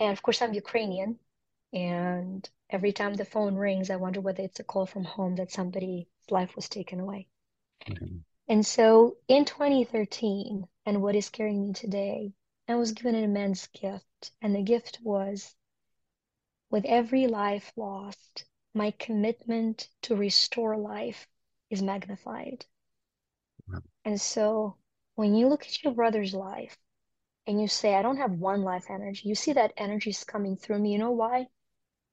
And of course, I'm Ukrainian. And every time the phone rings, I wonder whether it's a call from home that somebody's life was taken away. Mhm. And so in 2013, and what is carrying me today, I was given an immense gift. And the gift was with every life lost, my commitment to restore life is magnified. Wow. And so when you look at your brother's life and you say, I don't have one life energy, you see that energy is coming through me. You know why?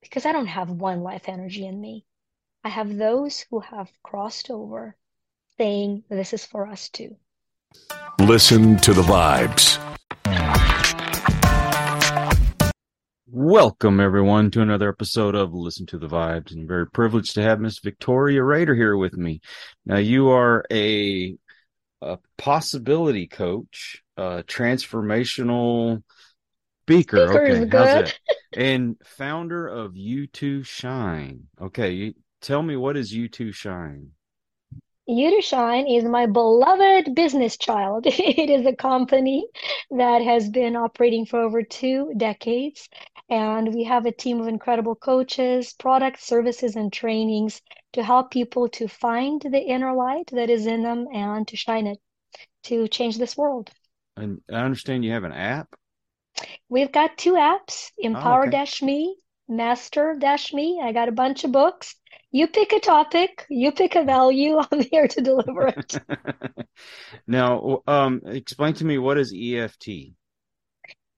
Because I don't have one life energy in me. I have those who have crossed over saying, This is for us too. Listen to the vibes. Welcome everyone to another episode of Listen to the Vibes. I'm very privileged to have Miss Victoria Rader here with me. Now you are a, a possibility coach, a transformational speaker. Speaker Okay, how's that? And founder of YU2SHINE. Okay, you, tell me what is YU2SHINE? You to Shine is my beloved business child. It is a company that has been operating for over two decades, and we have a team of incredible coaches, products, services, and trainings to help people to find the inner light that is in them and to shine it to change this world. And I understand you have an app. We've got two apps, Oh, Empower okay. Dash Me, Master Dash Me. I got a bunch of books. You pick a topic, you pick a value. I'm here to deliver it. Now, um, explain to me what is EFT?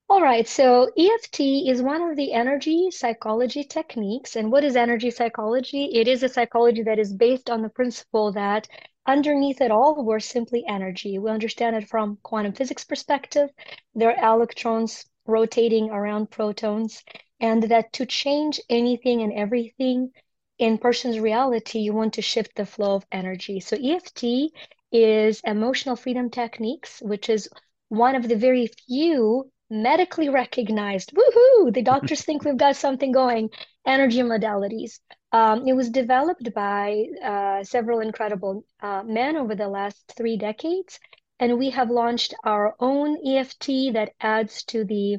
All right, so EFT is one of the energy psychology techniques. And what is energy psychology? It is a psychology that is based on the principle that underneath it all, we're simply energy. We understand it from quantum physics perspective. There are electrons rotating around protons, and that to change anything and everything in person's reality, you want to shift the flow of energy. So EFT is emotional freedom techniques, which is one of the very few medically recognized, woohoo, the doctors think we've got something going, energy modalities. Um, it was developed by uh, several incredible uh, men over the last three decades, and we have launched our own EFT that adds to the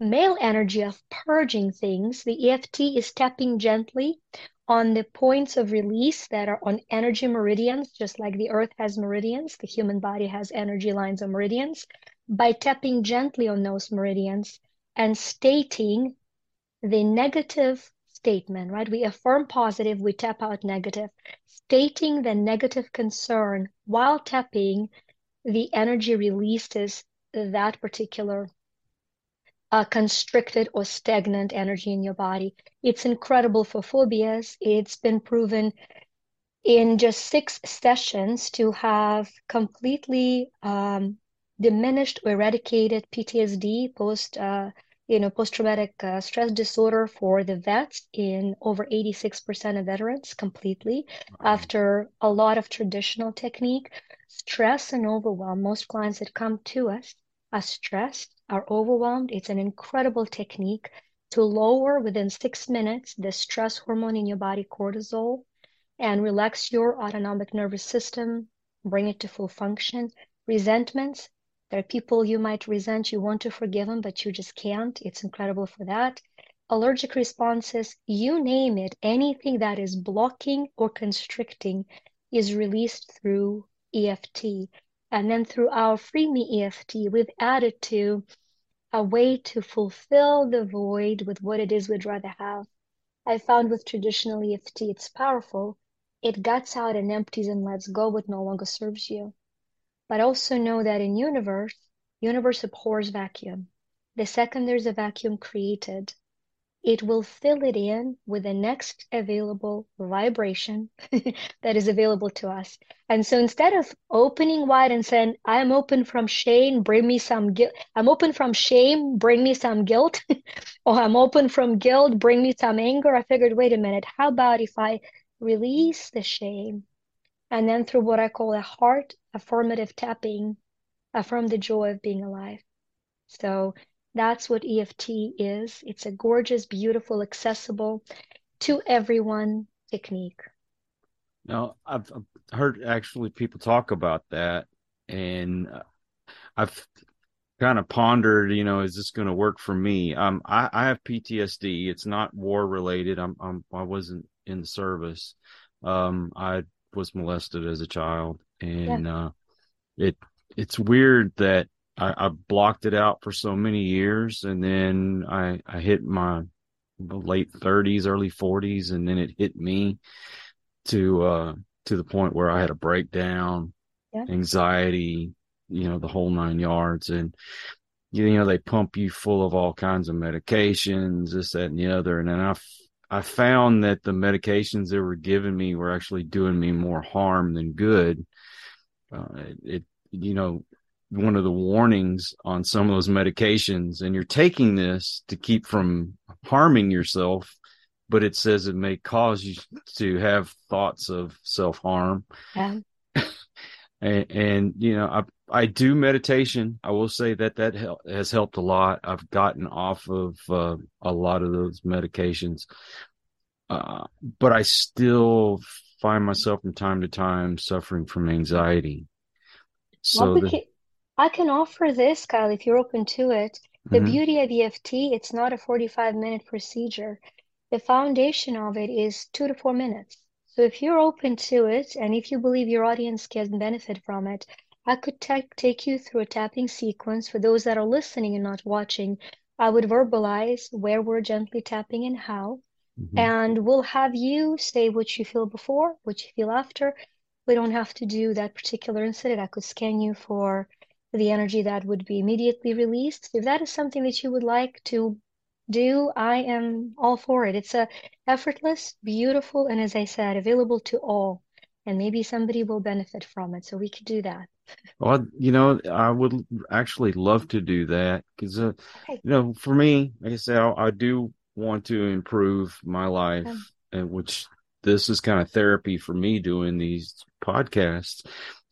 male energy of purging things. The EFT is tapping gently on the points of release that are on energy meridians, just like the earth has meridians, the human body has energy lines or meridians. By tapping gently on those meridians and stating the negative statement, right? We affirm positive, we tap out negative. Stating the negative concern while tapping, the energy releases that particular uh, constricted or stagnant energy in your body. It's incredible for phobias. It's been proven in just six sessions to have completely um, diminished or eradicated PTSD, post, uh, you know, post-traumatic uh, stress disorder for the vets in over 86% of veterans completely Wow. after a lot of traditional technique. Stress and overwhelm. Most clients that come to us are stressed, are overwhelmed. It's an incredible technique to lower within six minutes the stress hormone in your body, cortisol and relax your autonomic nervous system, bring it to full function. Resentments, there are people you might resent, you want to forgive them, but you just can't. It's incredible for that. Allergic responses, you name it, anything that is blocking or constricting is released through EFT. And then through our Free Me EFT, we've added to a way to fulfill the void with what it is we'd rather have. I found with traditional EFT, it's powerful. It guts out and empties and lets go what no longer serves you. But also know that in universe, universe abhors vacuum. The second there's a vacuum created, it will fill it in with the next available vibration that is available to us. And so instead of opening wide and saying, I'm open from shame, bring me some guilt. I'm open from shame, bring me some guilt. or I'm open from guilt, bring me some anger. I figured, wait a minute, how about if I release the shame and then through what I call a heart affirmative tapping, affirm the joy of being alive. So that's what EFT is. It's a gorgeous, beautiful, accessible to everyone technique. Now, I've, I've heard actually people talk about that, and uh, I've kind of pondered, you know, is this going to work for me? Um, I, I have PTSD. It's not war related. I'm, I'm, I wasn't in the service. Um, I was molested as a child and, yeah. uh, it, it's weird that I, I blocked it out for so many years and then I, I hit my late thirties, early forties, and then it hit me to, uh, to the point where I had a breakdown, yeah. anxiety, you know, the whole nine yards. And, you know, they pump you full of all kinds of medications, this, that, and the other. And then I, I found that the medications they were giving me were actually doing me more harm than good. Uh, it, you know, one of the warnings on some of those medications, and you're taking this to keep from harming yourself, but it says it may cause you to have thoughts of self harm. Yeah. and, and, you know, I do meditation. I will say that that hel- has helped a lot. I've gotten off of uh, a lot of those medications, uh, but I still find myself from time to time suffering from anxiety. So well, the, can, I can offer this, Kyle, if you're open to it. The mm-hmm. beauty of EFT, it's not a 45 minute procedure. The foundation of it is two to four minutes. So if you're open to it and if you believe your audience can benefit from it, I could take take you through a tapping sequence for those that are listening and not watching. I would verbalize where we're gently tapping and how. Mm-hmm. And we'll have you say what you feel before, what you feel after. We don't have to do that particular incident. I could scan you for the energy that would be immediately released. If that is something that you would like to do, I am all for it. It's a effortless, beautiful, and as I said, available to all. And maybe somebody will benefit from it. So we could do that. Well, you know, I would actually love to do that because, uh, okay. you know, for me, like I said, I, I do want to improve my life, okay. and which this is kind of therapy for me doing these podcasts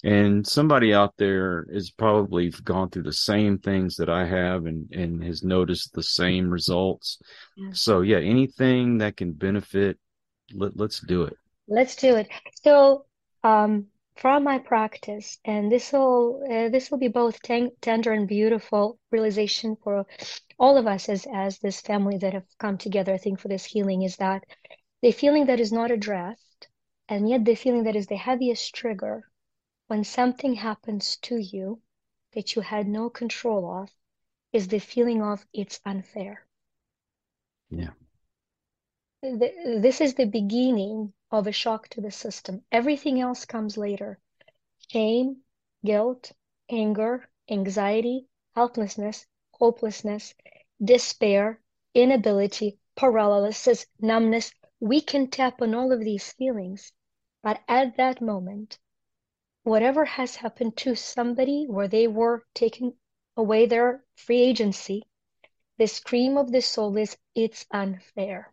and somebody out there has probably gone through the same things that I have and and has noticed the same results. Yeah. So yeah, anything that can benefit, let, let's do it. Let's do it. So um, from my practice, and this will uh, this will be both ten- tender and beautiful realization for all of us as as this family that have come together. I think for this healing is that the feeling that is not addressed, and yet the feeling that is the heaviest trigger when something happens to you that you had no control of is the feeling of it's unfair. Yeah. This is the beginning of a shock to the system. Everything else comes later shame, guilt, anger, anxiety, helplessness, hopelessness, despair, inability, paralysis, numbness. We can tap on all of these feelings. But at that moment, whatever has happened to somebody where they were taking away their free agency, the scream of the soul is, it's unfair.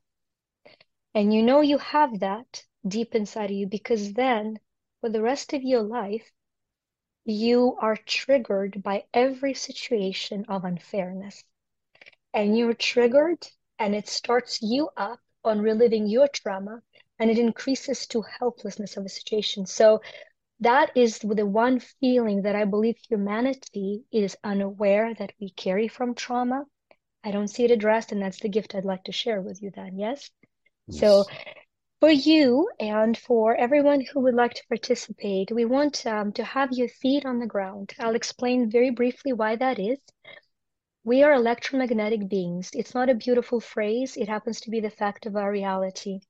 And you know you have that deep inside of you because then for the rest of your life, you are triggered by every situation of unfairness. And you're triggered and it starts you up on reliving your trauma and it increases to helplessness of a situation. So that is the one feeling that I believe humanity is unaware that we carry from trauma. I don't see it addressed, and that's the gift I'd like to share with you then, yes? Yes. So for you and for everyone who would like to participate, we want um, to have your feet on the ground. I'll explain very briefly why that is. We are electromagnetic beings. It's not a beautiful phrase. It happens to be the fact of our reality.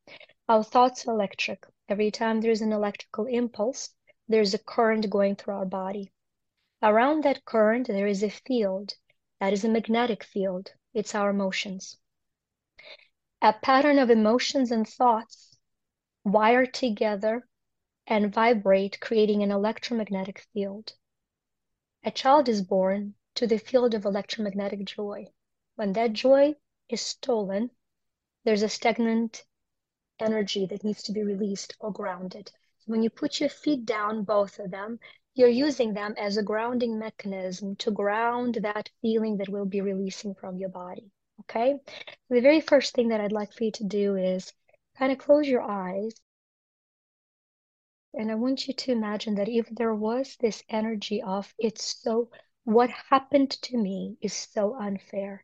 Our thoughts are electric. Every time there's an electrical impulse, there's a current going through our body. Around that current, there is a field. That is a magnetic field. It's our emotions. A pattern of emotions and thoughts wire together and vibrate, creating an electromagnetic field. A child is born to the field of electromagnetic joy. When that joy is stolen, there's a stagnant energy that needs to be released or grounded. When you put your feet down, both of them, you're using them as a grounding mechanism to ground that feeling that will be releasing from your body. Okay. The very first thing that I'd like for you to do is kind of close your eyes. And I want you to imagine that if there was this energy of it's so What happened to me is so unfair.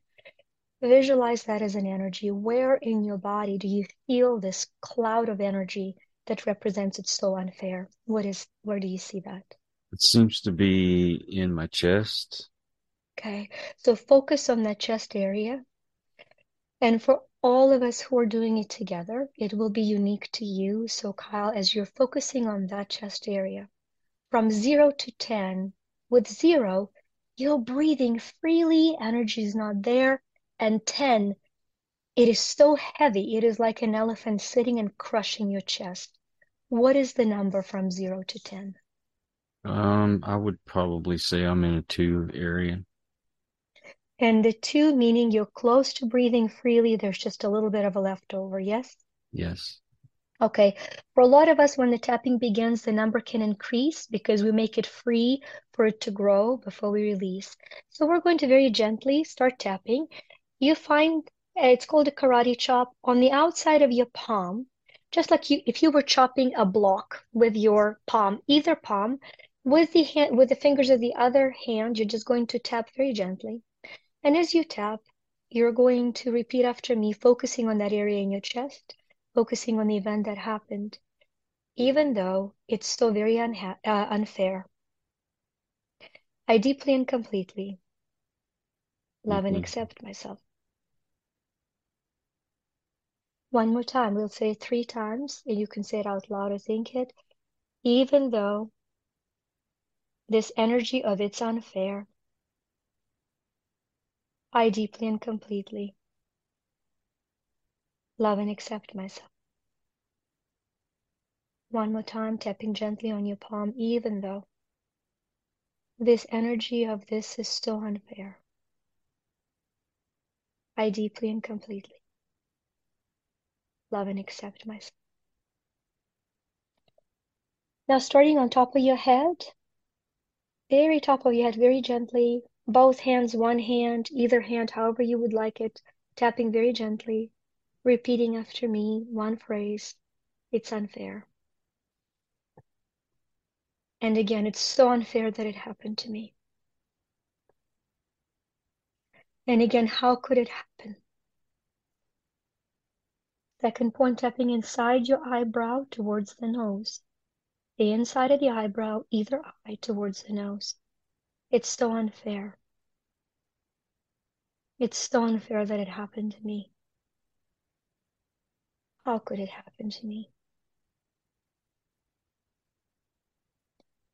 Visualize that as an energy. Where in your body do you feel this cloud of energy that represents it's so unfair? What is, where do you see that? It seems to be in my chest. Okay, so focus on that chest area. And for all of us who are doing it together, it will be unique to you. So, Kyle, as you're focusing on that chest area, from zero to 10, with zero, you're breathing freely, energy is not there. And 10, it is so heavy, it is like an elephant sitting and crushing your chest. What is the number from zero to 10? Um, I would probably say I'm in a two area. And the two meaning you're close to breathing freely, there's just a little bit of a leftover, yes? Yes. Okay. For a lot of us, when the tapping begins, the number can increase because we make it free for it to grow before we release. So we're going to very gently start tapping. You find uh, it's called a karate chop on the outside of your palm, just like you if you were chopping a block with your palm, either palm, with the hand with the fingers of the other hand, you're just going to tap very gently. And as you tap, you're going to repeat after me, focusing on that area in your chest, focusing on the event that happened, even though it's so very unha- uh, unfair. I deeply and completely love and Mhm. accept myself. One more time, we'll say it three times, and you can say it out loud or think it. Even though this energy of it's unfair, I deeply and completely love and accept myself. One more time, tapping gently on your palm, even though this energy of this is so unfair. I deeply and completely love and accept myself. Now, starting on top of your head, very top of your head, very gently, both hands, one hand, either hand, however you would like it, tapping very gently, repeating after me one phrase it's unfair. And again, it's so unfair that it happened to me. And again, how could it happen? Second point, tapping inside your eyebrow towards the nose. The inside of the eyebrow, either eye towards the nose. It's so unfair. It's so unfair that it happened to me. How could it happen to me?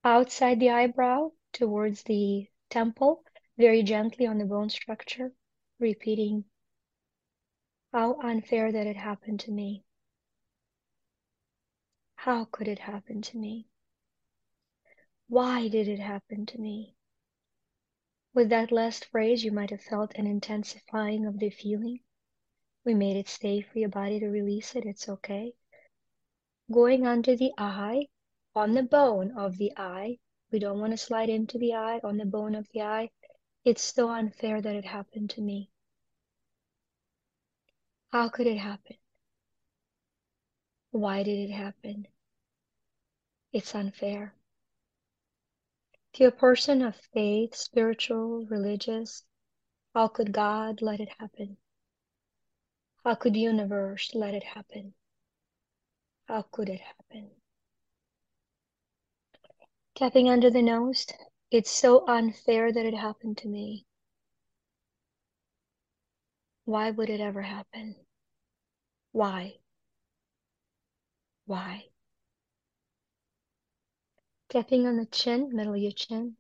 Outside the eyebrow towards the temple, very gently on the bone structure, repeating how unfair that it happened to me. How could it happen to me? Why did it happen to me? With that last phrase, you might have felt an intensifying of the feeling. We made it safe for your body to release it. It's okay. Going under the eye, on the bone of the eye. We don't want to slide into the eye, on the bone of the eye. It's so unfair that it happened to me. How could it happen? Why did it happen? It's unfair. You're a person of faith, spiritual, religious, how could God let it happen? How could the universe let it happen? How could it happen? Tapping under the nose, it's so unfair that it happened to me. Why would it ever happen? Why? Why? Tapping on the chin, middle of your chin.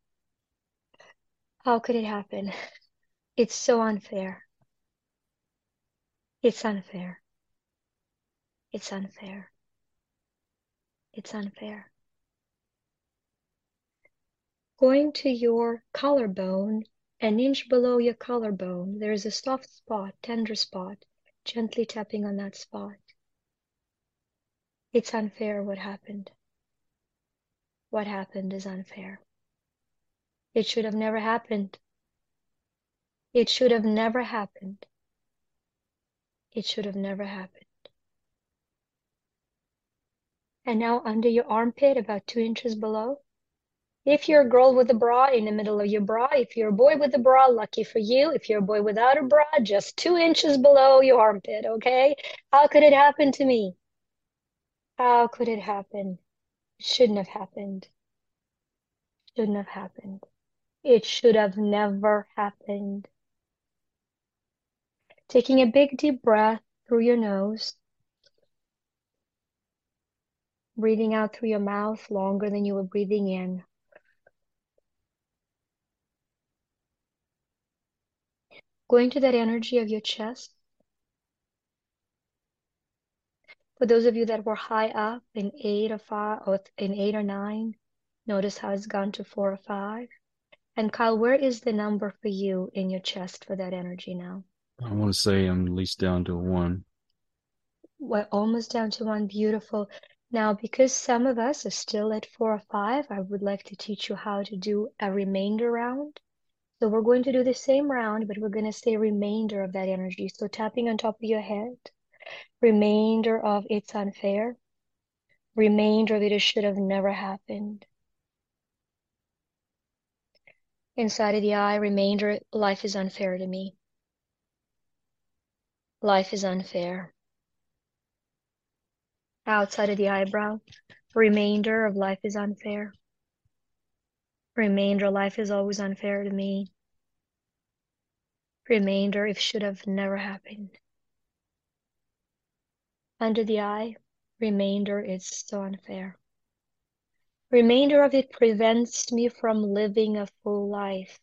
How could it happen? It's so unfair. It's unfair. It's unfair. It's unfair. Going to your collarbone, an inch below your collarbone, there is a soft spot, tender spot, gently tapping on that spot. It's unfair what happened. What happened is unfair. It should have never happened. It should have never happened. It should have never happened. And now under your armpit, about two inches below, If you're a girl with a bra, in the middle of your bra. If you're a boy with a bra, lucky for you. If you're a boy without a bra, just two inches below your armpit, okay? How could it happen to me? How could it happen? Shouldn't have happened. Shouldn't have happened. It should have never happened. Taking a big deep breath through your nose. Breathing out through your mouth longer than you were breathing in. Going to that energy of your chest. For those of you that were high up in eight or five or in eight or nine, notice how it's gone to four or five. And Kyle, where is the number for you in your chest for that energy now? I want to say I'm at least down to one. We're almost down to one. Beautiful. Now, because some of us are still at four or five, I would like to teach you how to do a remainder round. So we're going to do the same round, but we're going to say remainder of that energy. So tapping on top of your head, remainder of it's unfair, remainder of it should have never happened. Inside of the eye, remainder, life is unfair to me. Life is unfair. Outside of the eyebrow, remainder of life is unfair. Remainder, life is always unfair to me. Remainder, it should have never happened. Under the eye, remainder is so unfair. Remainder of it prevents me from living a full life.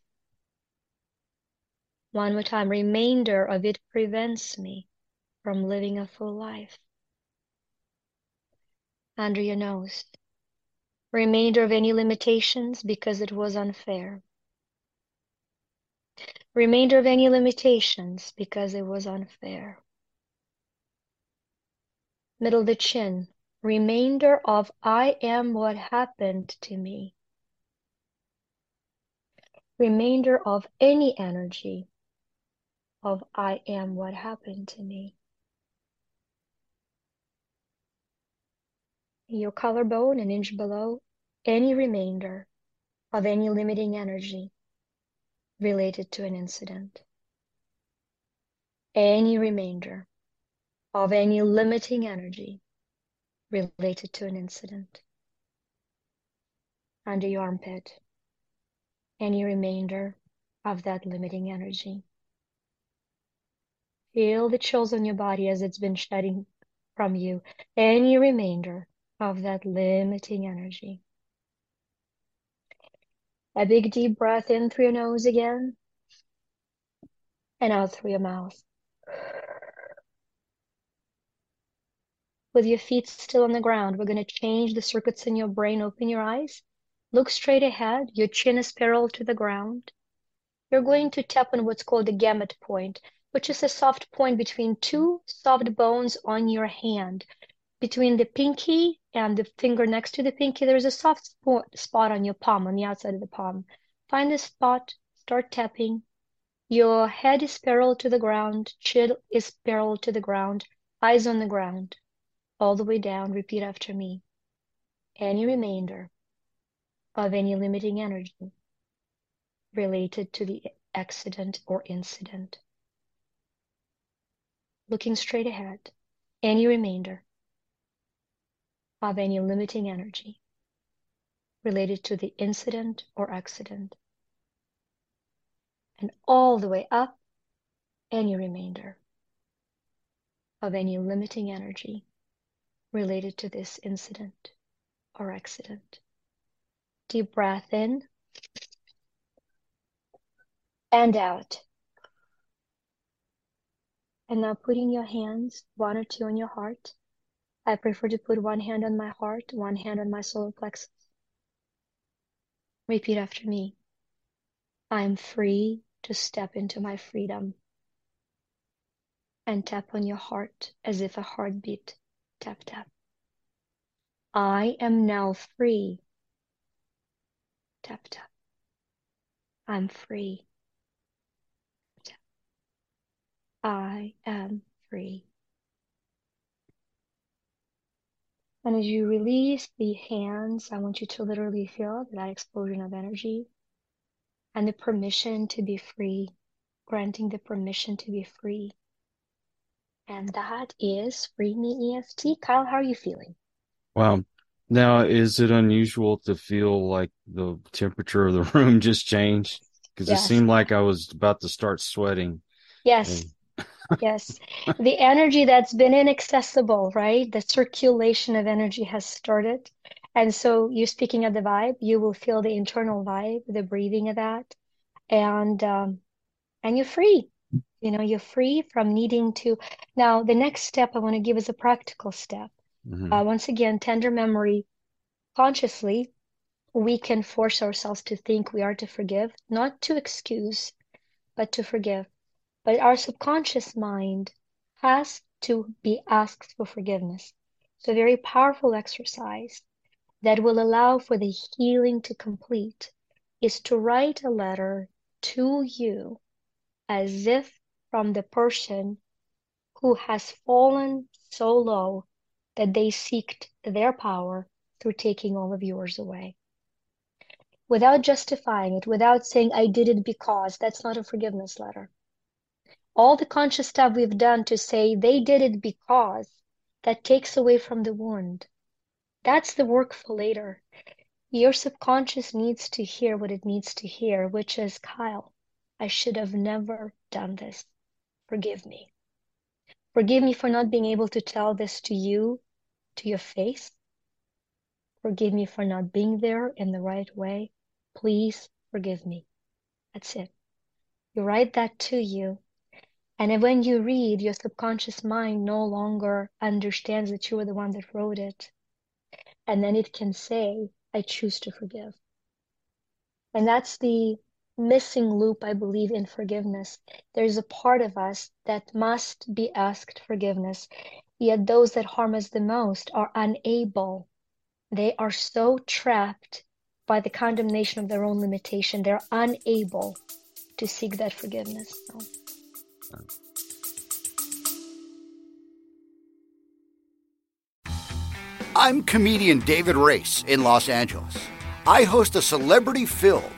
One more time, remainder of it prevents me from living a full life. Under your nose. Remainder of any limitations because it was unfair. Remainder of any limitations because it was unfair. Middle the chin. Remainder of I am what happened to me. Remainder of any energy of I am what happened to me. Your collarbone, an inch below, any remainder of any limiting energy related to an incident. Any remainder of any limiting energy related to an incident. Under your armpit, any remainder of that limiting energy. Feel the chills on your body as it's been shedding from you. Any remainder of that limiting energy. A big deep breath in through your nose again and out through your mouth. With your feet still on the ground, we're going to change the circuits in your brain. Open your eyes. Look straight ahead. Your chin is parallel to the ground. You're going to tap on what's called the gamut point, which is a soft point between two soft bones on your hand. Between the pinky and the finger next to the pinky, there's a soft spot on your palm, on the outside of the palm. Find the spot, start tapping. Your head is parallel to the ground, chin is parallel to the ground, eyes on the ground, all the way down. Repeat after me. Any remainder of any limiting energy related to the accident or incident. Looking straight ahead, any remainder of any limiting energy related to the incident or accident. And all the way up, any remainder of any limiting energy related to this incident or accident. Deep breath in and out. And now putting your hands, one or two on your heart, I prefer to put one hand on my heart, one hand on my solar plexus. Repeat after me. I am free to step into my freedom. And tap on your heart as if a heartbeat. Tap, tap. I am now free. Tap, tap. I'm free. Tap. I am free. And as you release the hands, I want you to literally feel that explosion of energy and the permission to be free, granting the permission to be free. And that is Free Me EFT. Kyle, how are you feeling? Wow. Now, is it unusual to feel like the temperature of the room just changed? Because Yes. it seemed like I was about to start sweating. Yes, yes. The energy that's been inaccessible, right? The circulation of energy has started. And so you're speaking of the vibe, you will feel the internal vibe, the breathing of that. And um, and you're free. You know, you're free from needing to. Now, the next step I want to give is a practical step. Mhm. Uh, once again, tender memory, consciously, we can force ourselves to think we are to forgive, not to excuse, but to forgive. But our subconscious mind has to be asked for forgiveness. So, a very powerful exercise that will allow for the healing to complete is to write a letter to you as if from the person who has fallen so low that they seeked their power through taking all of yours away. Without justifying it, without saying, I did it because, that's not a forgiveness letter. All the conscious stuff we've done to say they did it because, that takes away from the wound. That's the work for later. Your subconscious needs to hear what it needs to hear, which is, Kyle, I should have never done this. Forgive me. Forgive me for not being able to tell this to you, to your face. Forgive me for not being there in the right way. Please forgive me. That's it. You write that to you. And when you read, your subconscious mind no longer understands that you were the one that wrote it. And then it can say, I choose to forgive. And that's the missing loop, I believe, in forgiveness. There's a part of us that must be asked forgiveness, yet those that harm us the most are unable. They are so trapped by the condemnation of their own limitation, they're unable to seek that forgiveness. So, I'm comedian David Race in Los Angeles. I host a celebrity filled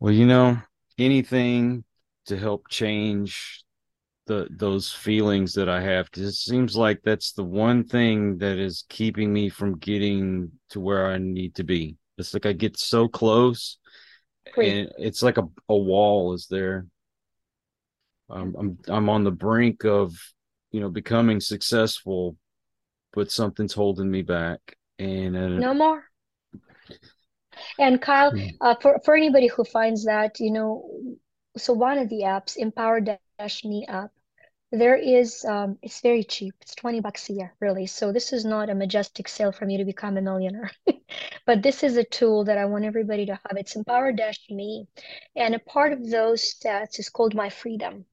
Well, you know, anything to help change the those feelings that I have, 'cause it seems like that's the one thing that is keeping me from getting to where I need to be. It's like I get so close, and it's like a a wall is there. Um, I'm I'm on the brink of, you know, becoming successful, but something's holding me back, and uh, no more. And Kyle, Mm. uh, for, for anybody who finds that, you know, so one of the apps, Empower Dash Me app, there is, um, it's very cheap. It's 20 bucks a year, really. So this is not a majestic sale for me to become a millionaire. But this is a tool that I want everybody to have. It's Empower Dash Me. And a part of those stats is called My Freedom.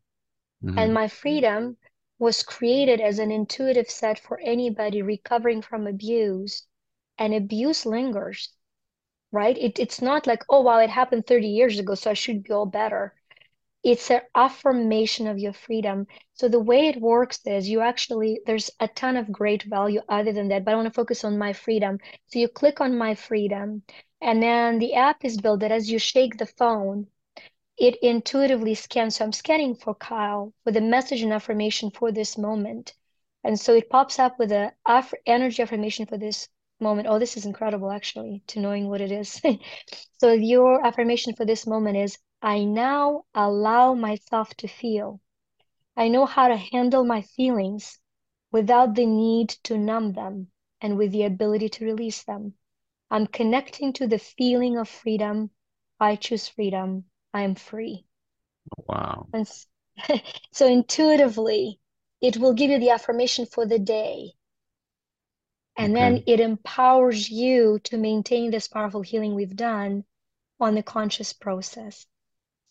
mhm. And My Freedom was created as an intuitive set for anybody recovering from abuse. And abuse lingers right? It, it's not like, oh, wow, it happened 30 years ago, so I should be all better. It's an affirmation of your freedom. So the way it works is you actually, there's a ton of great value other than that, but I want to focus on my freedom. So you click on my freedom, and then the app is built that as you shake the phone, it intuitively scans. So I'm scanning for Kyle with a message and affirmation for this moment. And so it pops up with an aff energy affirmation for this moment. Oh, this is incredible, actually, to knowing what it is. So your affirmation for this moment is, I now allow myself to feel. I know how to handle my feelings without the need to numb them and with the ability to release them. I'm connecting to the feeling of freedom. I choose freedom. I am free. Wow. And so intuitively, it will give you the affirmation for the day. And Okay. then it empowers you to maintain this powerful healing we've done on the conscious process.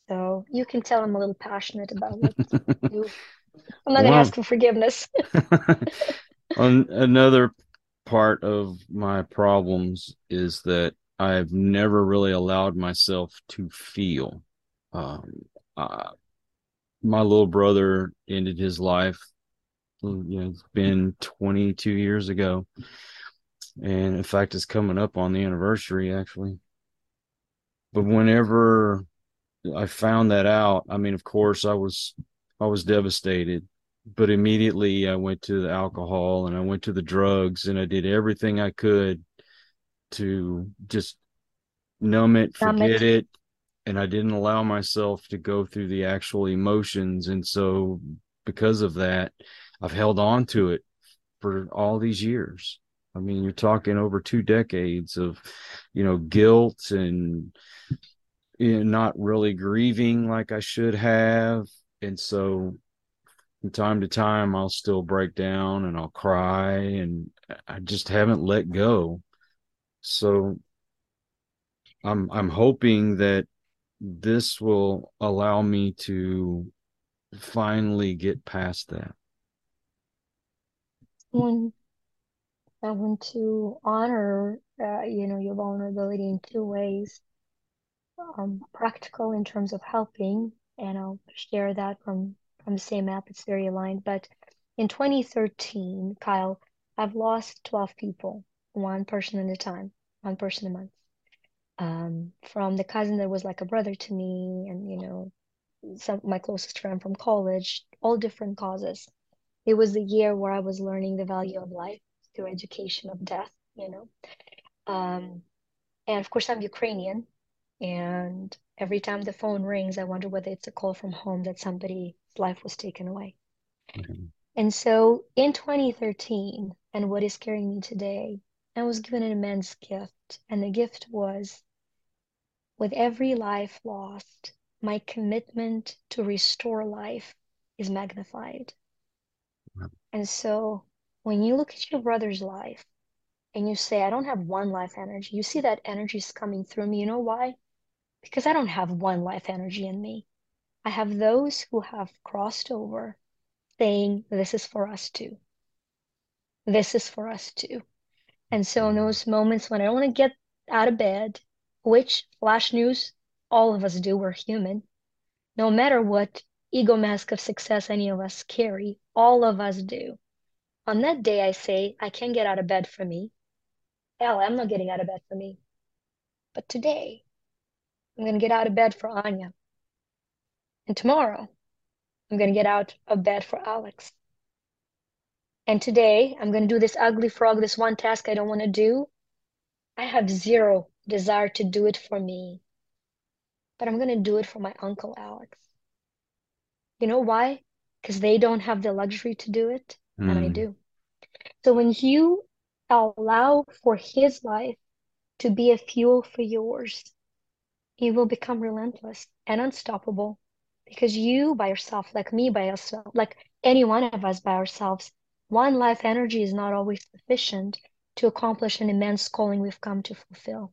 So you can tell I'm a little passionate about it. I'm not going to ask for forgiveness. on another part of my problems is that I've never really allowed myself to feel. Um, uh, my little brother ended his life, you know, it's been 22 years ago. And in fact, it's coming up on the anniversary actually. But whenever I found that out, I mean, of course, I was I was devastated, but immediately I went to the alcohol and I went to the drugs and I did everything I could to just numb it, forget it, and I didn't allow myself to go through the actual emotions. And so because of that, I've held on to it for all these years. I mean, you're talking over two decades of, you know, guilt and you know, not really grieving like I should have. And so from time to time, I'll still break down and I'll cry and I just haven't let go. So I'm, I'm hoping that this will allow me to finally get past that. I want to honor, uh, you know, your vulnerability in two ways. Um, practical in terms of helping, and I'll share that from from the same app. It's very aligned. But in 2013, Kyle, I've lost 12 people, one person at a time, one person a month. Um, from the cousin that was like a brother to me, and you know, some my closest friend from college, all different causes. It was the year where I was learning the value of life through education of death, you know. Um, and of course, I'm Ukrainian, and every time the phone rings, I wonder whether it's a call from home that somebody's life was taken away. Mhm. And so in 2013, and what is carrying me today, I was given an immense gift. And the gift was with every life lost, my commitment to restore life is magnified. And so when you look at your brother's life and you say, I don't have one life energy, you see that energy is coming through me. You know why? Because I don't have one life energy in me. I have those who have crossed over saying, This is for us too. This is for us too. And so in mm. those moments when I don't want to get out of bed, which flash news, all of us do, we're human. No matter what ego mask of success any of us carry, all of us do. On that day, I say, I can't get out of bed for me. Hell, I'm not getting out of bed for me. But today, I'm going to get out of bed for Anya. And tomorrow, I'm going to get out of bed for Alex. And today, I'm going to do this ugly frog, this one task I don't want to do. I have zero desire to do it for me, but I'm going to do it for my uncle Alex. You know why? Because they don't have the luxury to do it, and I Mm. do. So when you allow for his life to be a fuel for yours, you will become relentless and unstoppable because you by yourself, like me by yourself, like any one of us by ourselves, one life energy is not always sufficient to accomplish an immense calling we've come to fulfill.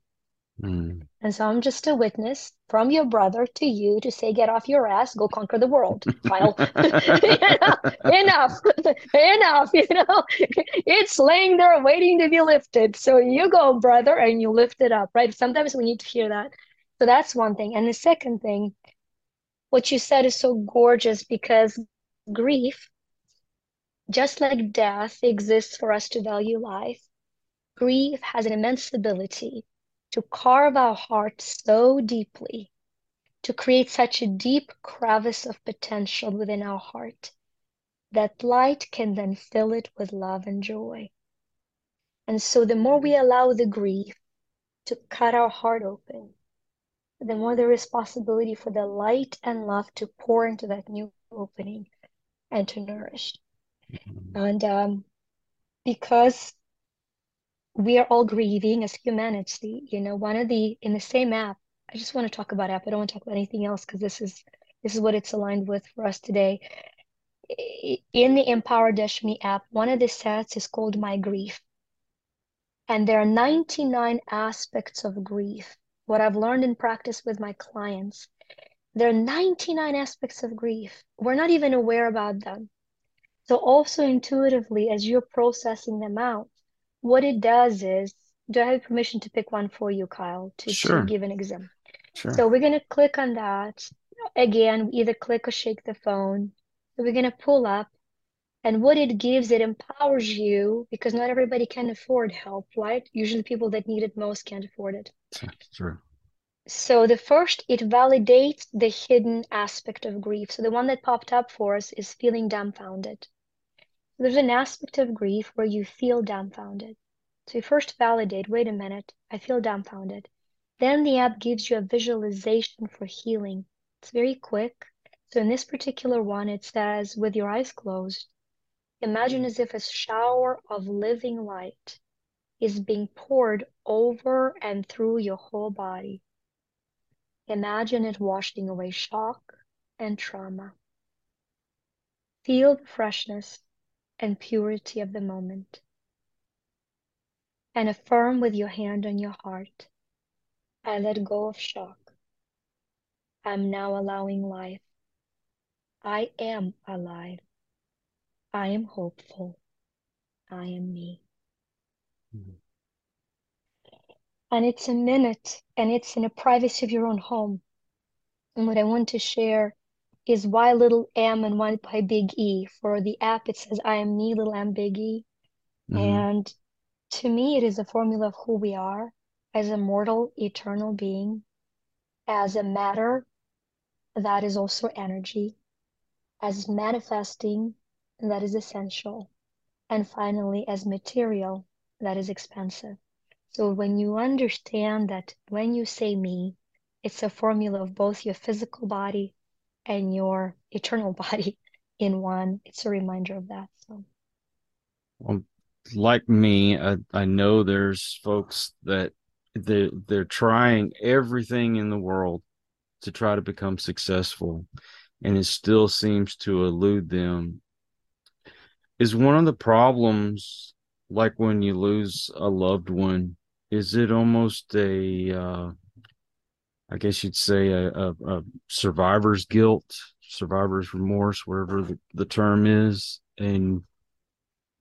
Mm. And so I'm just a witness from your brother to you to say, get off your ass, go conquer the world. You enough, enough, you know, it's laying there waiting to be lifted. So you go, brother, and you lift it up, right? Sometimes we need to hear that. So that's one thing. And the second thing, what you said is so gorgeous because grief, just like death exists for us to value life, grief has an immense ability to carve our heart so deeply, to create such a deep crevice of potential within our heart that light can then fill it with love and joy. And so the more we allow the grief to cut our heart open, the more there is possibility for the light and love to pour into that new opening and to nourish. And um, because we are all grieving as humanity, you know, one of the in the same app, I just want to talk about app. I don't want to talk about anything else because this is this is what it's aligned with for us today. In the Empower Dash Me app, one of the sets is called My Grief. And there are 99 aspects of grief. What I've learned in practice with my clients, there are 99 aspects of grief. We're not even aware about them. So, also intuitively, as you're processing them out, what it does is do I have permission to pick one for you, Kyle, to, Sure. to give an example? Sure. So, we're going to click on that. Again, either click or shake the phone. So, we're going to pull up and what it gives, it empowers you because not everybody can afford help, right? Usually people that need it most can't afford it. True. So the first, it validates the hidden aspect of grief. So the one that popped up for us is feeling dumbfounded. There's an aspect of grief where you feel dumbfounded. So you first validate, wait a minute, I feel dumbfounded. Then the app gives you a visualization for healing. It's very quick. So in this particular one, it says, with your eyes closed, Imagine as if a shower of living light is being poured over and through your whole body. Imagine it washing away shock and trauma. Feel the freshness and purity of the moment. And affirm with your hand on your heart I let go of shock. I'm now allowing life. I am alive. I am hopeful. I am me. Mhm. And it's a minute and it's in the privacy of your own home. And what I want to share is why little m and why by big E. For the app, it says I am me, little m, big E. Mhm. And to me, it is a formula of who we are as a mortal, eternal being, as a matter that is also energy, as manifesting that is essential, and finally, as material that is expensive. So when you understand that when you say me, it's a formula of both your physical body and your eternal body in one, it's a reminder of that. So Well, like me, I, I know there's folks that they they're trying everything in the world to try to become successful, and it still seems to elude them. Is one of the problems like when you lose a loved one? Is it almost a, uh, I guess you'd say a, a, a survivor's guilt, survivor's remorse, whatever the, the term is, and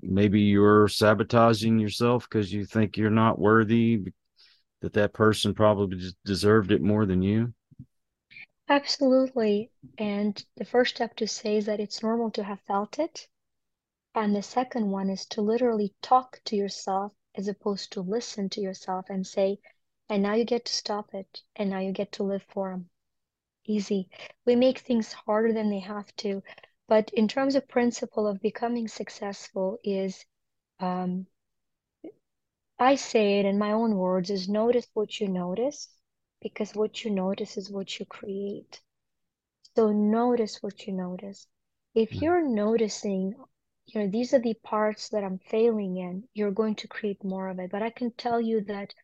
maybe you're sabotaging yourself because you think you're not worthy, that that person probably deserved it more than you. absolutely. And the first step to say is that it's normal to have felt it. And the second one is to literally talk to yourself as opposed to listen to yourself and say, and now you get to stop it, and now you get to live for them. Easy. We make things harder than they have to. But in terms of principle of becoming successful is, um, I say it in my own words, is notice what you notice, because what you notice is what you create. So notice what you notice. If Mm. you're noticing, you know, these are the parts that I'm failing in, you're going to create more of it. But I can tell you that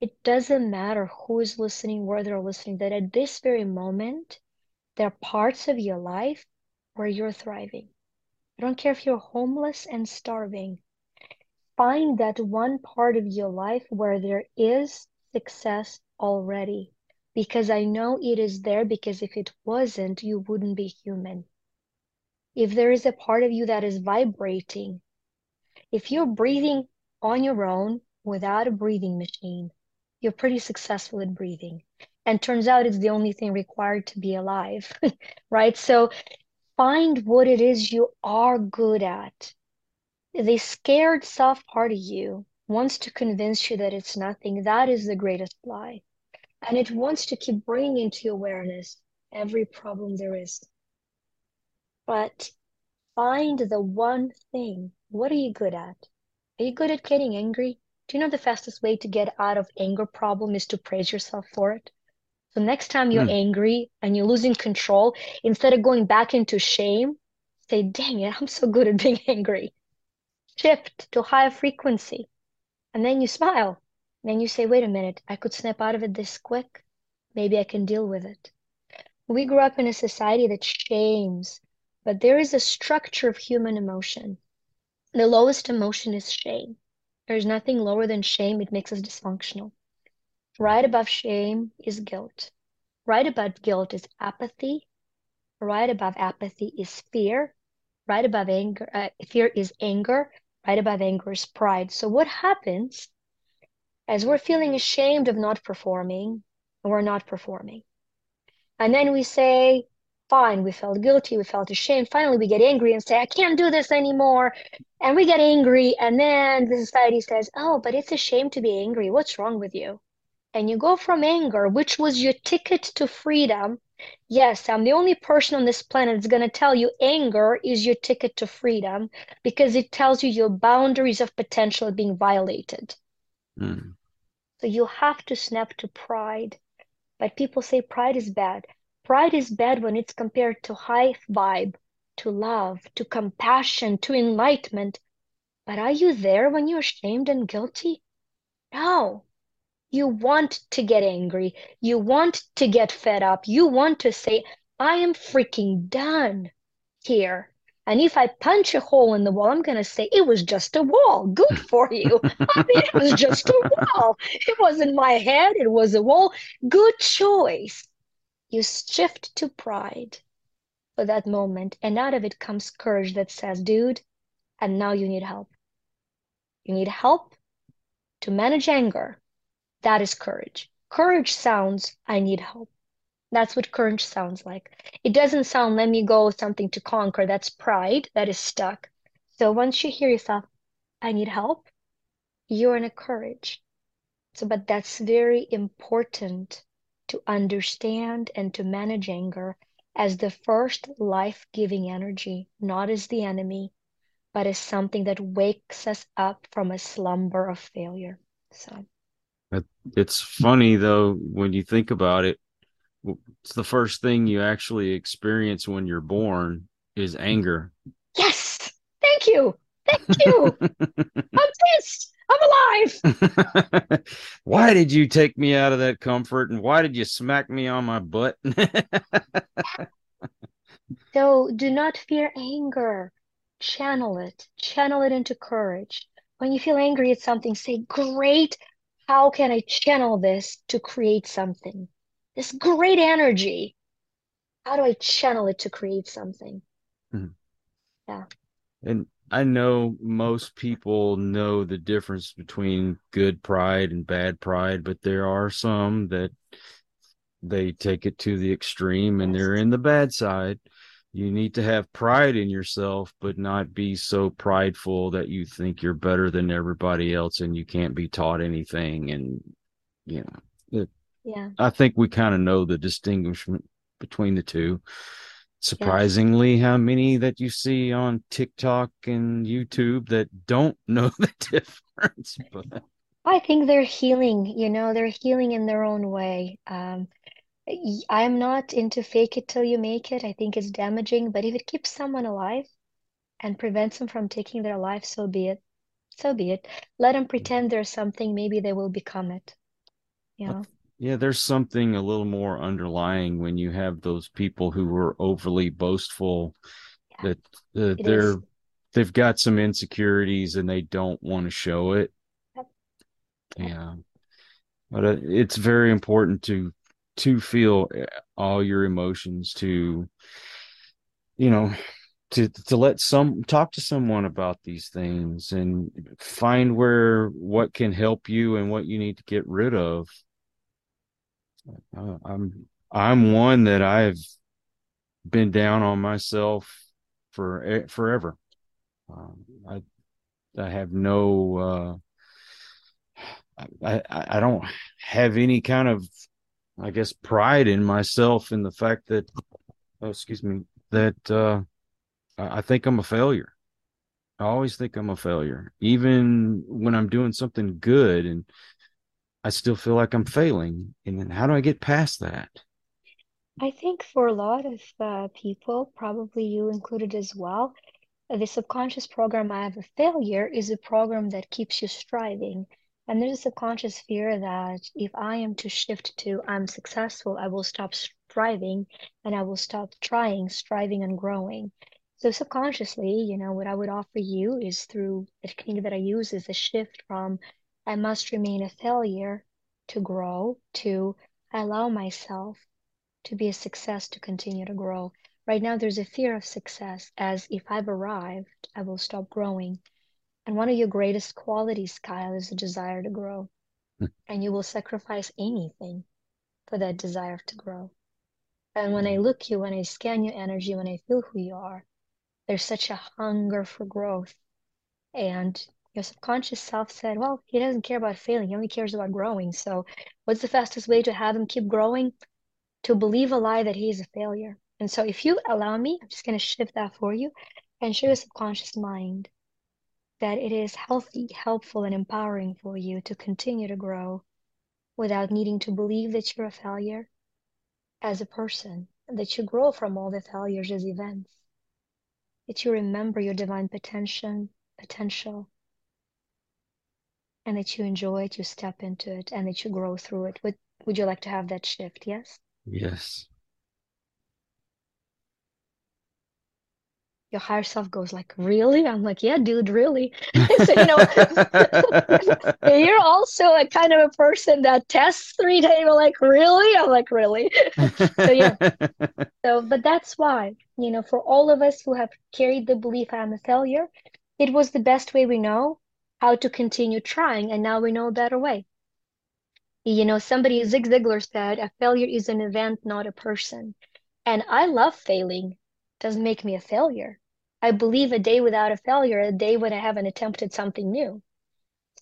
it doesn't matter who is listening, where they're listening, that at this very moment, there are parts of your life where you're thriving. I don't care if you're homeless and starving. Find that one part of your life where there is success already. Because I know it is there, because if it wasn't, you wouldn't be human. If there is a part of you that is vibrating, if you're breathing on your own without a breathing machine, you're pretty successful at breathing. And turns out it's the only thing required to be alive, right? So find what it is you are good at. The scared, soft part of you wants to convince you that it's nothing. That is the greatest lie. And it wants to keep bringing into your awareness every problem there is. But find the one thing. What are you good at? Are you good at getting angry? Do you know the fastest way to get out of anger problem is to praise yourself for it? So next time you're Hmm. angry and you're losing control, instead of going back into shame, say, dang it, I'm so good at being angry. Shift to higher frequency. And then you smile. Then you say, wait a minute, I could snap out of it this quick. Maybe I can deal with it. We grew up in a society that shames, but there is a structure of human emotion. The lowest emotion is shame. There's nothing lower than shame. It makes us dysfunctional. Right above shame is guilt. Right above guilt is apathy. Right above apathy is fear. Right above anger, uh, fear is anger. Right above anger is pride. So what happens as we're feeling ashamed of not performing, we're not performing. And then we say, fine, we felt guilty, we felt ashamed. Finally, we get angry and say, I can't do this anymore. And we get angry. And then the society says, oh, but it's a shame to be angry. What's wrong with you? And you go from anger, which was your ticket to freedom. Yes, I'm the only person on this planet that's going to tell you anger is your ticket to freedom because it tells you your boundaries of potential are being violated. Mm. So you have to snap to pride. But people say pride is bad. Pride is bad when it's compared to high vibe, to love, to compassion, to enlightenment. But are you there when you're ashamed and guilty? No. You want to get angry. You want to get fed up. You want to say, I am freaking done here. And if I punch a hole in the wall, I'm going to say, it was just a wall. Good for you. I mean, it was just a wall. It wasn't my head, it was a wall. Good choice. You shift to pride for that moment. And out of it comes courage that says, dude, and now you need help. You need help to manage anger. That is courage. Courage sounds, I need help. That's what courage sounds like. It doesn't sound, let me go, something to conquer. That's pride that is stuck. So once you hear yourself, I need help, you're in a courage. So, but that's very important to understand and to manage anger as the first life giving energy, not as the enemy, but as something that wakes us up from a slumber of failure. So it's funny though, when you think about it, it's the first thing you actually experience when you're born is anger. Yes. Thank you. Thank you. I'm pissed. I'm alive. why did you take me out of that comfort and why did you smack me on my butt? so do not fear anger. Channel it. Channel it into courage. When you feel angry at something, say, Great. How can I channel this to create something? this great energy. How do I channel it to create something? Mm-hmm. Yeah. And I know most people know the difference between good pride and bad pride, but there are some that they take it to the extreme and they're in the bad side. You need to have pride in yourself, but not be so prideful that you think you're better than everybody else and you can't be taught anything. And, you know, it, yeah. I think we kind of know the distinguishment between the two. Surprisingly, yes. how many that you see on TikTok and YouTube that don't know the difference. But I think they're healing, you know, they're healing in their own way. Um, I'm not into fake it till you make it. I think it's damaging, but if it keeps someone alive and prevents them from taking their life, so be it. So be it. Let them pretend there's something, maybe they will become it. You know? Yeah, there's something a little more underlying when you have those people who are overly boastful yeah, that uh, they're is. they've got some insecurities and they don't want to show it. Yep. Yeah. But uh, it's very important to to feel uh, all your emotions to you know to to let some talk to someone about these things and find where what can help you and what you need to get rid of I'm I'm one that I've been down on myself for forever. Um, I I have no uh, I I don't have any kind of I guess pride in myself in the fact that oh, excuse me that uh, I think I'm a failure. I always think I'm a failure, even when I'm doing something good and I still feel like I'm failing. And then how do I get past that? I think for a lot of uh, people, probably you included as well, the subconscious program I have a failure is a program that keeps you striving. And there's a subconscious fear that if I am to shift to I'm successful, I will stop striving and I will stop trying, striving, and growing. So subconsciously, you know, what I would offer you is through the technique that I use is a shift from I must remain a failure to grow to allow myself to be a success to continue to grow. Right now, there's a fear of success as if I've arrived, I will stop growing. And one of your greatest qualities, Kyle, is the desire to grow. Hmm. and you will sacrifice anything for that desire to grow. And when I hmm. look you, when I scan your energy, when I feel who you are, there's such a hunger for growth. And your subconscious self said, well, he doesn't care about failing. He only cares about growing. So what's the fastest way to have him keep growing? To believe a lie that he is a failure. And so if you allow me, I'm just going to shift that for you and show your subconscious mind that it is healthy, helpful, and empowering for you to continue to grow without needing to believe that you're a failure as a person, that you grow from all the failures as events, that you remember your divine potential, potential, and that you enjoy it, you step into it, and that you grow through it. Would Would you like to have that shift? Yes. Yes. your higher self goes like, really? I'm like, yeah, dude, really. so, you know, you're also a kind of a person that tests three times. like, really? I'm like, really? so yeah. So, but that's why, you know, for all of us who have carried the belief I'm a failure, it was the best way we know how to continue trying, and now we know a better way. You know, somebody, Zig Ziglar said, a failure is an event, not a person. And I love failing doesn't make me a failure. I believe a day without a failure, a day when I haven't attempted something new.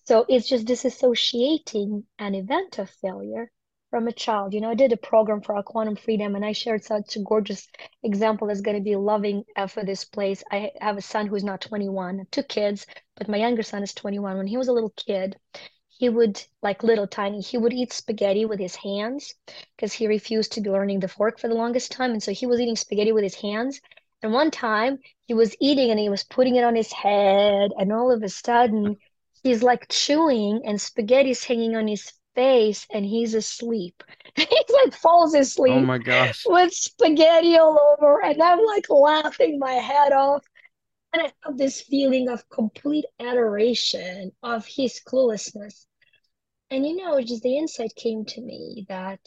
So it's just disassociating an event of failure from a child. You know, I did a program for our quantum freedom and I shared such a gorgeous example that's going to be loving uh, for this place. I have a son who's not 21, two kids, but my younger son is 21. When he was a little kid, he would like little tiny he would eat spaghetti with his hands because he refused to be learning the fork for the longest time and so he was eating spaghetti with his hands and one time he was eating and he was putting it on his head and all of a sudden he's like chewing and spaghetti's hanging on his face and he's asleep. He's like falls oh asleep oh my gosh. with spaghetti all over and i'm like laughing my head off. And I have this feeling of complete adoration of his cluelessness. And you know, just the insight came to me that,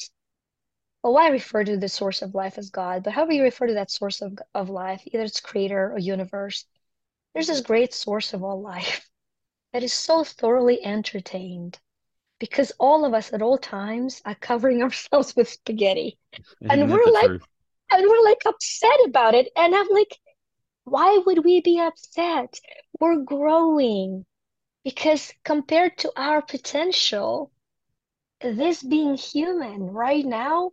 well, I refer to the source of life as God, but however you refer to that source of, of life, either it's creator or universe, there's this great source of all life that is so thoroughly entertained because all of us at all times are covering ourselves with spaghetti. and we're like, truth? and we're like upset about it. And I'm like, why would we be upset? We're growing because compared to our potential, this being human right now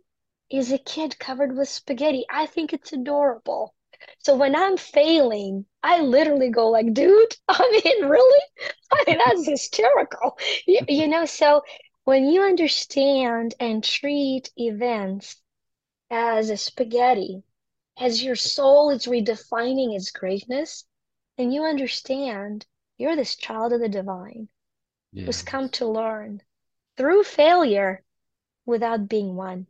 is a kid covered with spaghetti. I think it's adorable. So when I'm failing, I literally go like, dude, I mean, really? I mean, that's hysterical. You, you know, so when you understand and treat events as a spaghetti, as your soul is redefining its greatness, and you understand you're this child of the divine yes. who's come to learn through failure without being one.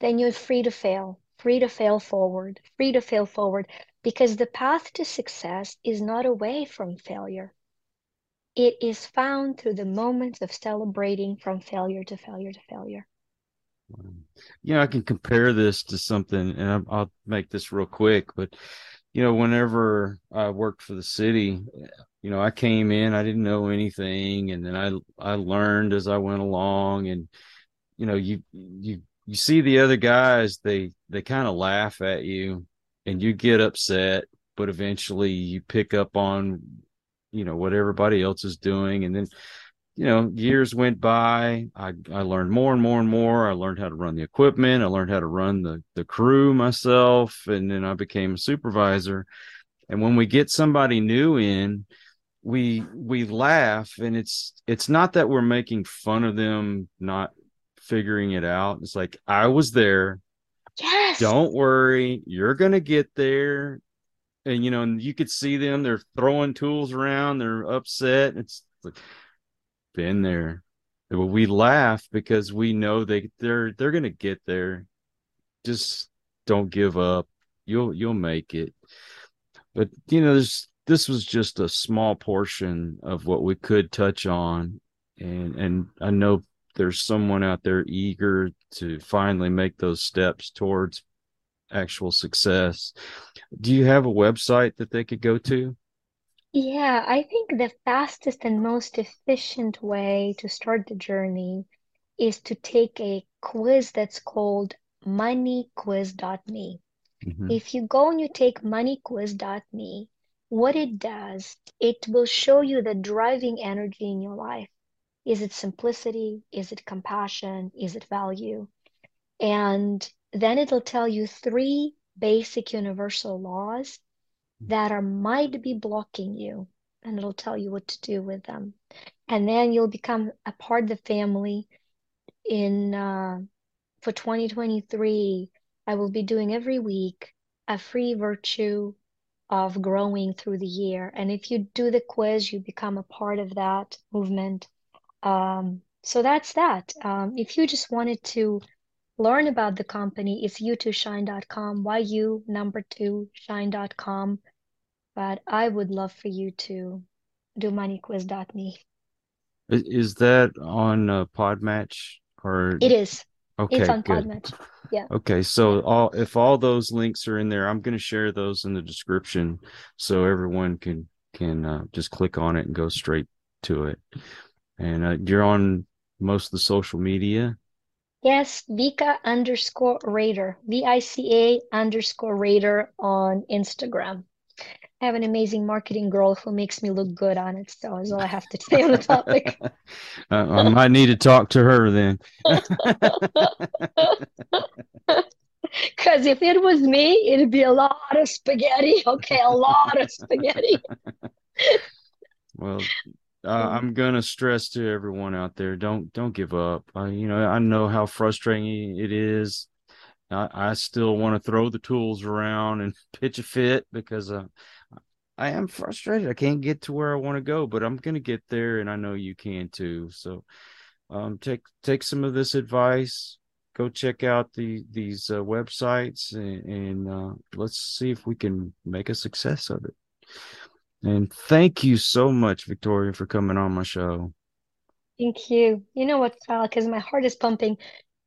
Then you're free to fail, free to fail forward, free to fail forward, because the path to success is not away from failure. It is found through the moments of celebrating from failure to failure to failure you know, I can compare this to something, and I'll, make this real quick. But you know, whenever I worked for the city, you know, I came in, I didn't know anything, and then I I learned as I went along, and you know, you you you see the other guys, they they kind of laugh at you, and you get upset, but eventually you pick up on, you know, what everybody else is doing, and then you know, years went by. I, I learned more and more and more. I learned how to run the equipment. I learned how to run the, the crew myself. And then I became a supervisor. And when we get somebody new in, we we laugh and it's it's not that we're making fun of them not figuring it out. It's like I was there. Yes. Don't worry, you're gonna get there. And you know, and you could see them, they're throwing tools around, they're upset. It's like been there. But we laugh because we know they they're they're gonna get there. Just don't give up. You'll you'll make it. but you know, there's this was just a small portion of what we could touch on, and and I know there's someone out there eager to finally make those steps towards actual success. Do you have a website that they could go to? Yeah, I think the fastest and most efficient way to start the journey is to take a quiz that's called moneyquiz.me. Mm-hmm. If you go and you take moneyquiz.me, what it does, it will show you the driving energy in your life. Is it simplicity? Is it compassion? Is it value? And then it'll tell you three basic universal laws that are might be blocking you, and it'll tell you what to do with them. And then you'll become a part of the family. In uh, for 2023, I will be doing every week a free virtue of growing through the year. And if you do the quiz, you become a part of that movement. Um, so that's that. Um, if you just wanted to learn about the company, it's yu2shine.com, yu number two shine.com. But I would love for you to do moneyquiz.me. Is that on uh, Podmatch or It is. okay, It's on good. Podmatch. Yeah. Okay, so all if all those links are in there, I'm going to share those in the description so everyone can can uh, just click on it and go straight to it. And uh, you're on most of the social media. Yes, Vica underscore Rader, V-I-C-A underscore Rader on Instagram. I have an amazing marketing girl who makes me look good on it. So that's all I have to say on the topic. uh, I might need to talk to her then. Because if it was me, it'd be a lot of spaghetti. Okay, a lot of spaghetti. Well, uh, I'm gonna stress to everyone out there: don't don't give up. Uh, you know, I know how frustrating it is. I, I still want to throw the tools around and pitch a fit because uh, I am frustrated. I can't get to where I want to go, but I'm gonna get there, and I know you can too. So, um, take take some of this advice. Go check out the these uh, websites, and, and uh, let's see if we can make a success of it. And thank you so much, Victoria, for coming on my show. Thank you. You know what, Kyle, because my heart is pumping.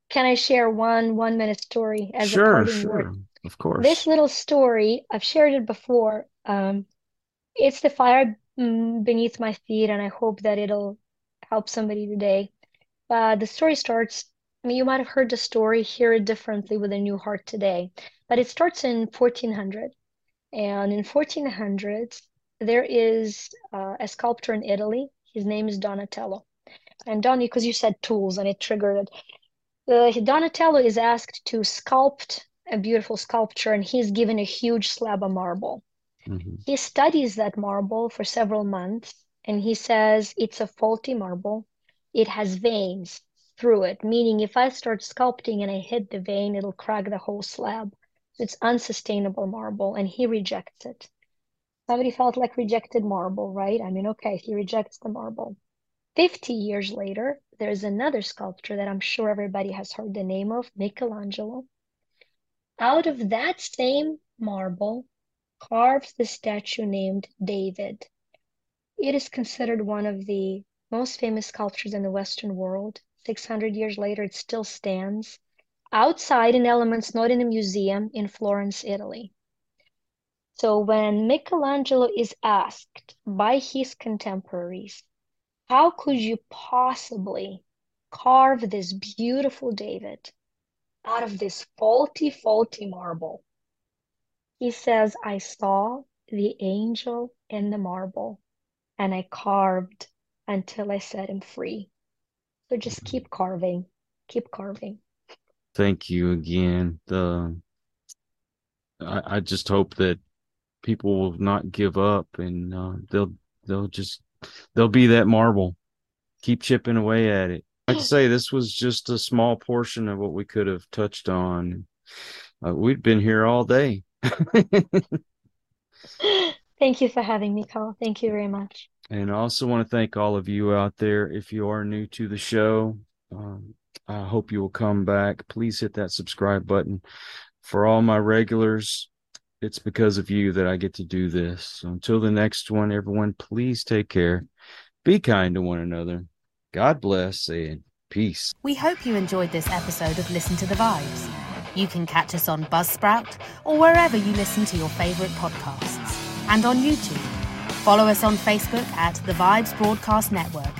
Can I share one one minute story as a Sure, word? sure, of course. This little story, I've shared it before. Um, it's the fire mm, beneath my feet, and I hope that it'll help somebody today. Uh, the story starts, I mean, you might have heard the story, hear it differently with a new heart today, but it starts in 1400. And in 1400s, there is uh, a sculptor in Italy. His name is Donatello. And Donnie, because you said tools and it triggered it. Uh, Donatello is asked to sculpt a beautiful sculpture, and he's given a huge slab of marble. Mhm. He studies that marble for several months and he says it's a faulty marble. It has veins through it, meaning if I start sculpting and I hit the vein, it'll crack the whole slab. It's unsustainable marble and he rejects it. Somebody felt like rejected marble, right? I mean, okay, he rejects the marble. 50 years later, there's another sculptor that I'm sure everybody has heard the name of, Michelangelo. Out of that same marble, carves the statue named David. It is considered one of the most famous sculptures in the Western world. 600 years later, it still stands outside in elements not in a museum in Florence, Italy. So when Michelangelo is asked by his contemporaries, how could you possibly carve this beautiful David out of this faulty, faulty marble? He says, I saw the angel in the marble and I carved until I set him free. So just keep carving, keep carving. Thank you again. The I, I just hope that people will not give up and uh, they'll they'll just they'll be that marble. Keep chipping away at it. Like I say, this was just a small portion of what we could have touched on. Uh, we've been here all day. Thank you for having me, Carl. Thank you very much. And I also want to thank all of you out there. If you are new to the show, um, I hope you will come back. Please hit that subscribe button. For all my regulars, it's because of you that I get to do this. So until the next one, everyone, please take care. Be kind to one another. God bless and peace. We hope you enjoyed this episode of Listen to the Vibes. You can catch us on Buzzsprout or wherever you listen to your favorite podcasts and on YouTube. Follow us on Facebook at The Vibes Broadcast Network